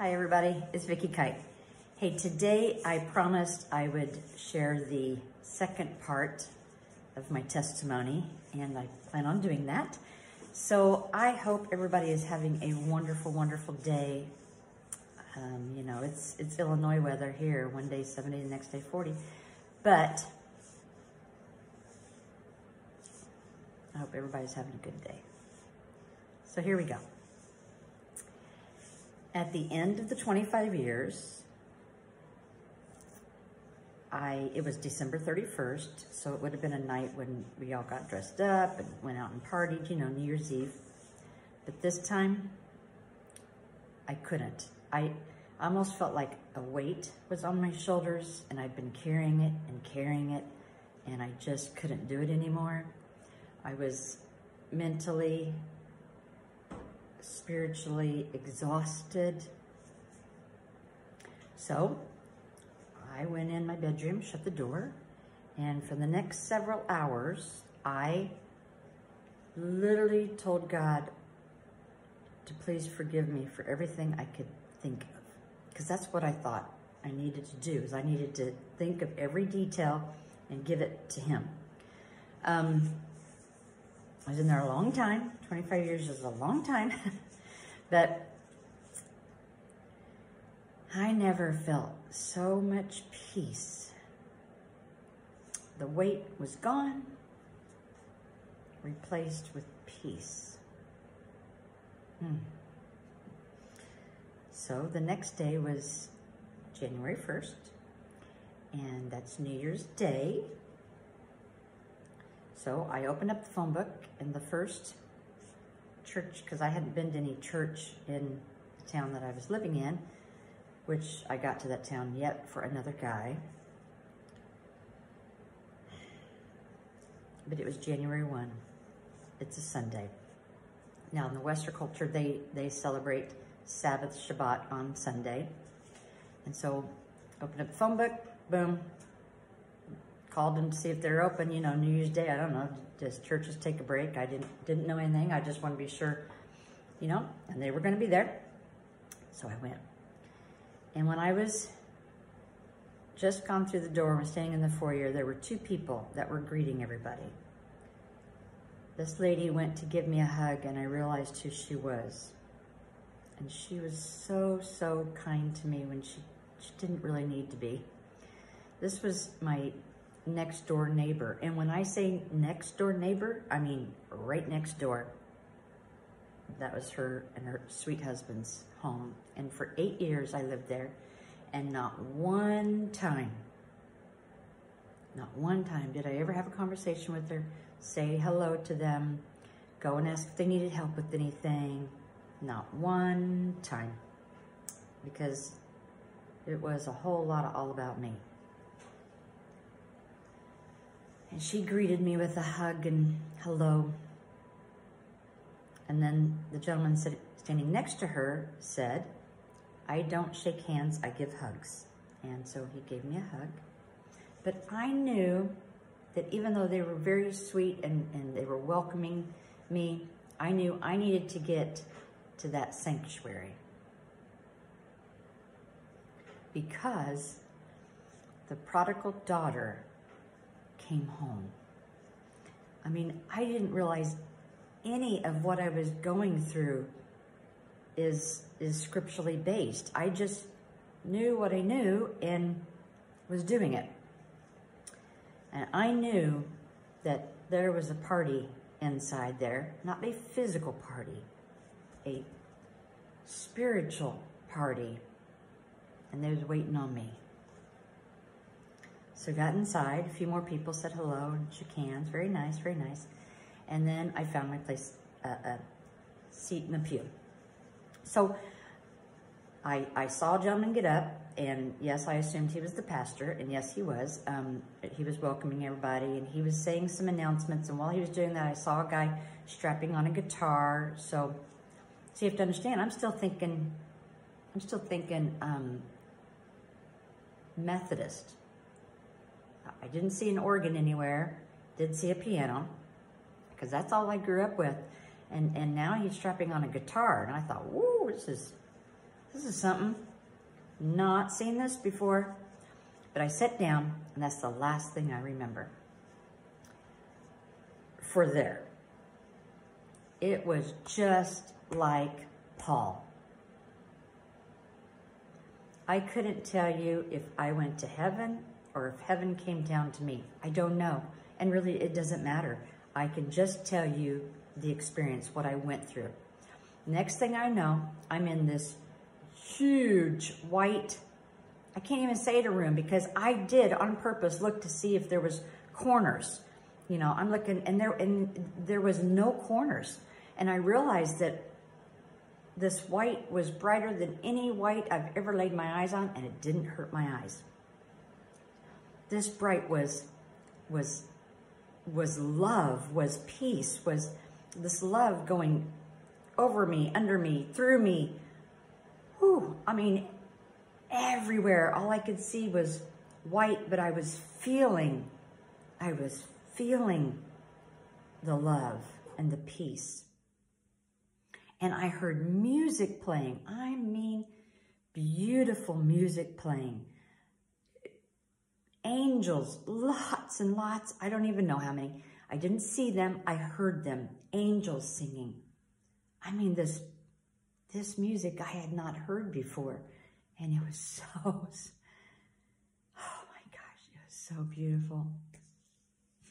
Hi everybody, it's Vickie Kite. Hey, today I promised I would share the second part of my testimony and I plan on doing that. So I hope everybody is having a wonderful, wonderful day. Um, you know, it's it's Illinois weather here. One day 70, the next day 40. But I hope everybody's having a good day. So here we go at the end of the 25 years, I it was December 31st, so it would have been a night when we all got dressed up and went out and partied, you know, New Year's Eve. But this time, I couldn't. I almost felt like a weight was on my shoulders and I'd been carrying it and carrying it and I just couldn't do it anymore. I was mentally, spiritually exhausted. So I went in my bedroom, shut the door, and for the next several hours, I literally told God to please forgive me for everything I could think of. Because that's what I thought I needed to do, is I needed to think of every detail and give it to him. Um, I was in there a long time. 25 years is a long time. but I never felt so much peace. The weight was gone, replaced with peace. Hmm. So the next day was January 1st, and that's New Year's Day. So I opened up the phone book and the first church, because I hadn't been to any church in the town that I was living in, which I got to that town yet for another guy. But it was January 1. It's a Sunday. Now in the Western culture, they, they celebrate Sabbath Shabbat on Sunday. And so open up the phone book, boom, called them to see if they're open, you know, New Year's Day. I don't know. Does churches take a break? I didn't didn't know anything. I just want to be sure, you know, and they were going to be there. So I went. And when I was just gone through the door and was standing in the foyer, there were two people that were greeting everybody. This lady went to give me a hug and I realized who she was. And she was so, so kind to me when she, she didn't really need to be. This was my next door neighbor. And when I say next door neighbor, I mean right next door. That was her and her sweet husband's home. And for eight years I lived there. And not one time, not one time did I ever have a conversation with her, say hello to them, go and ask if they needed help with anything. Not one time. Because it was a whole lot of all about me. And she greeted me with a hug and hello. And then the gentleman standing next to her said, I don't shake hands, I give hugs. And so he gave me a hug. But I knew that even though they were very sweet and, and they were welcoming me, I knew I needed to get to that sanctuary. Because the prodigal daughter came home. I mean, I didn't realize any of what I was going through is is scripturally based. I just knew what I knew and was doing it. And I knew that there was a party inside there, not a physical party, a spiritual party. And they was waiting on me. So got inside, a few more people said hello and shook hands. Very nice, very nice. And then I found my place, uh, a seat in the pew. So I, I saw a gentleman get up, and yes, I assumed he was the pastor, and yes, he was. Um, he was welcoming everybody, and he was saying some announcements, and while he was doing that, I saw a guy strapping on a guitar. So, so you have to understand, I'm still thinking, I'm still thinking um, Methodist. I didn't see an organ anywhere, did see a piano, because that's all I grew up with. And, and now he's strapping on a guitar. And I thought, whoa, this is this is something. Not seen this before. But I sat down, and that's the last thing I remember. For there. It was just like Paul. I couldn't tell you if I went to heaven or if heaven came down to me. I don't know. And really, it doesn't matter. I can just tell you the experience, what I went through. Next thing I know, I'm in this huge white, I can't even say it a room because I did on purpose look to see if there was corners. You know, I'm looking and there and there was no corners. And I realized that this white was brighter than any white I've ever laid my eyes on and it didn't hurt my eyes. This bright was was was love, was peace, was this love going over me, under me, through me. Whew, I mean, everywhere. All I could see was white, but I was feeling, I was feeling the love and the peace. And I heard music playing. I mean, beautiful music playing. Angels, lots and lots. I don't even know how many. I didn't see them. I heard them. Angels singing. I mean, this, this music I had not heard before. And it was so, oh my gosh, it was so beautiful.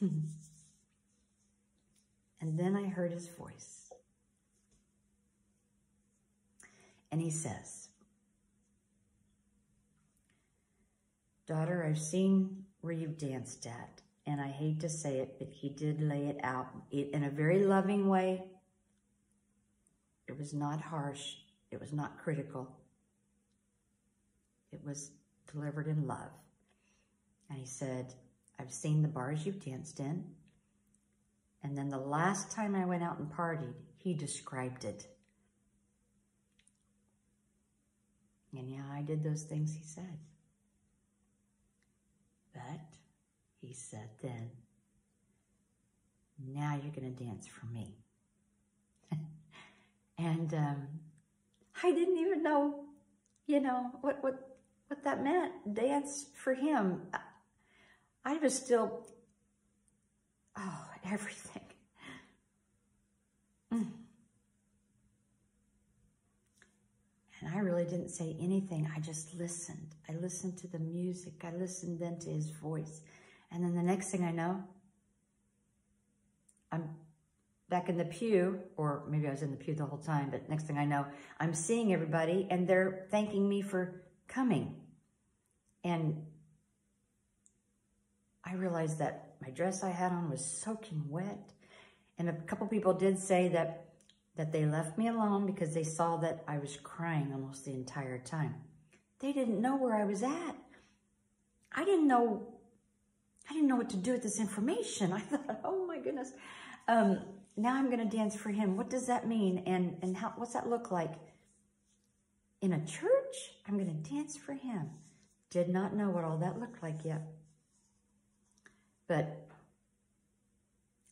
and then I heard his voice. And he says, Daughter, I've seen where you've danced at, and I hate to say it, but he did lay it out in a very loving way. It was not harsh. It was not critical. It was delivered in love. And he said, I've seen the bars you've danced in. And then the last time I went out and partied, he described it. And yeah, I did those things he said. But he said then, now you're going to dance for me. and um, I didn't even know, you know, what, what, what that meant. Dance for him. I was still, oh, everything. Mm. And I really didn't say anything. I just listened. I listened to the music. I listened then to his voice. And then the next thing I know, I'm back in the pew, or maybe I was in the pew the whole time, but next thing I know, I'm seeing everybody and they're thanking me for coming. And I realized that my dress I had on was soaking wet. And a couple people did say that that they left me alone because they saw that I was crying almost the entire time. They didn't know where I was at. I didn't know, I didn't know what to do with this information. I thought, oh my goodness. Um, now I'm going to dance for him. What does that mean? And, and how, what's that look like? In a church, I'm going to dance for him. Did not know what all that looked like yet. But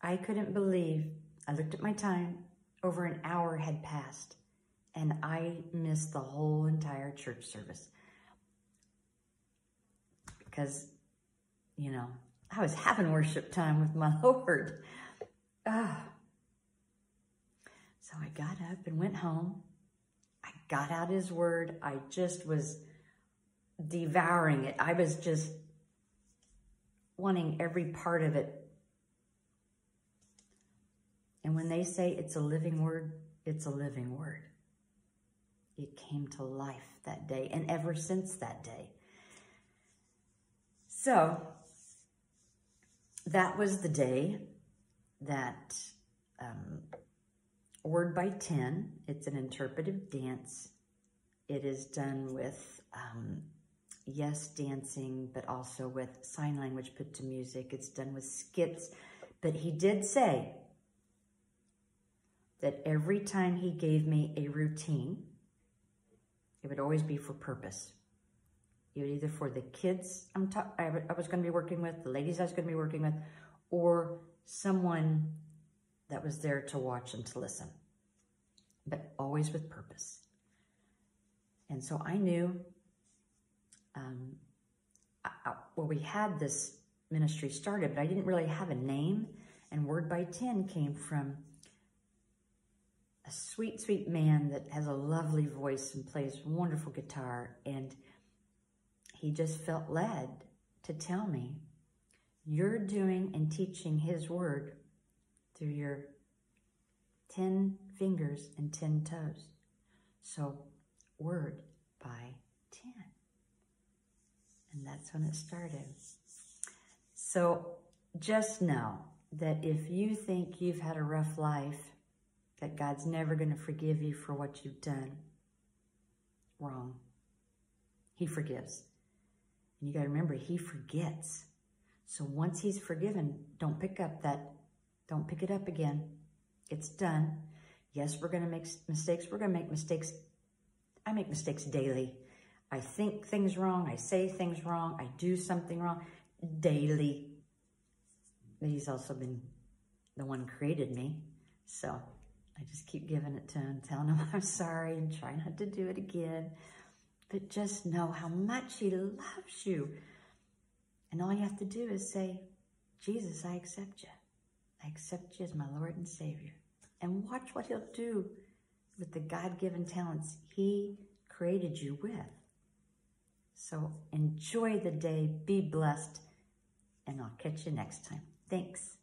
I couldn't believe, I looked at my time, over an hour had passed and I missed the whole entire church service because, you know, I was having worship time with my Lord. Ah. So I got up and went home. I got out his word. I just was devouring it. I was just wanting every part of it and when they say it's a living word, it's a living word. It came to life that day and ever since that day. So that was the day that um, Word by 10, it's an interpretive dance. It is done with, um, yes, dancing, but also with sign language put to music. It's done with skits. But he did say, that every time he gave me a routine, it would always be for purpose. It would either for the kids I'm I was going to be working with, the ladies I was going to be working with, or someone that was there to watch and to listen, but always with purpose. And so I knew, um, I, I, well, we had this ministry started, but I didn't really have a name. And Word by 10 came from a sweet, sweet man that has a lovely voice and plays wonderful guitar. And he just felt led to tell me, you're doing and teaching his word through your 10 fingers and 10 toes. So, word by 10. And that's when it started. So, just know that if you think you've had a rough life, that God's never going to forgive you for what you've done, wrong. He forgives. And you got to remember, He forgets. So once He's forgiven, don't pick up that, don't pick it up again. It's done. Yes, we're going to make mistakes. We're going to make mistakes. I make mistakes daily. I think things wrong. I say things wrong. I do something wrong daily. But He's also been the one created me. So I just keep giving it to him, telling him I'm sorry and try not to do it again. But just know how much he loves you. And all you have to do is say, Jesus, I accept you. I accept you as my Lord and Savior. And watch what he'll do with the God-given talents he created you with. So enjoy the day, be blessed, and I'll catch you next time. Thanks.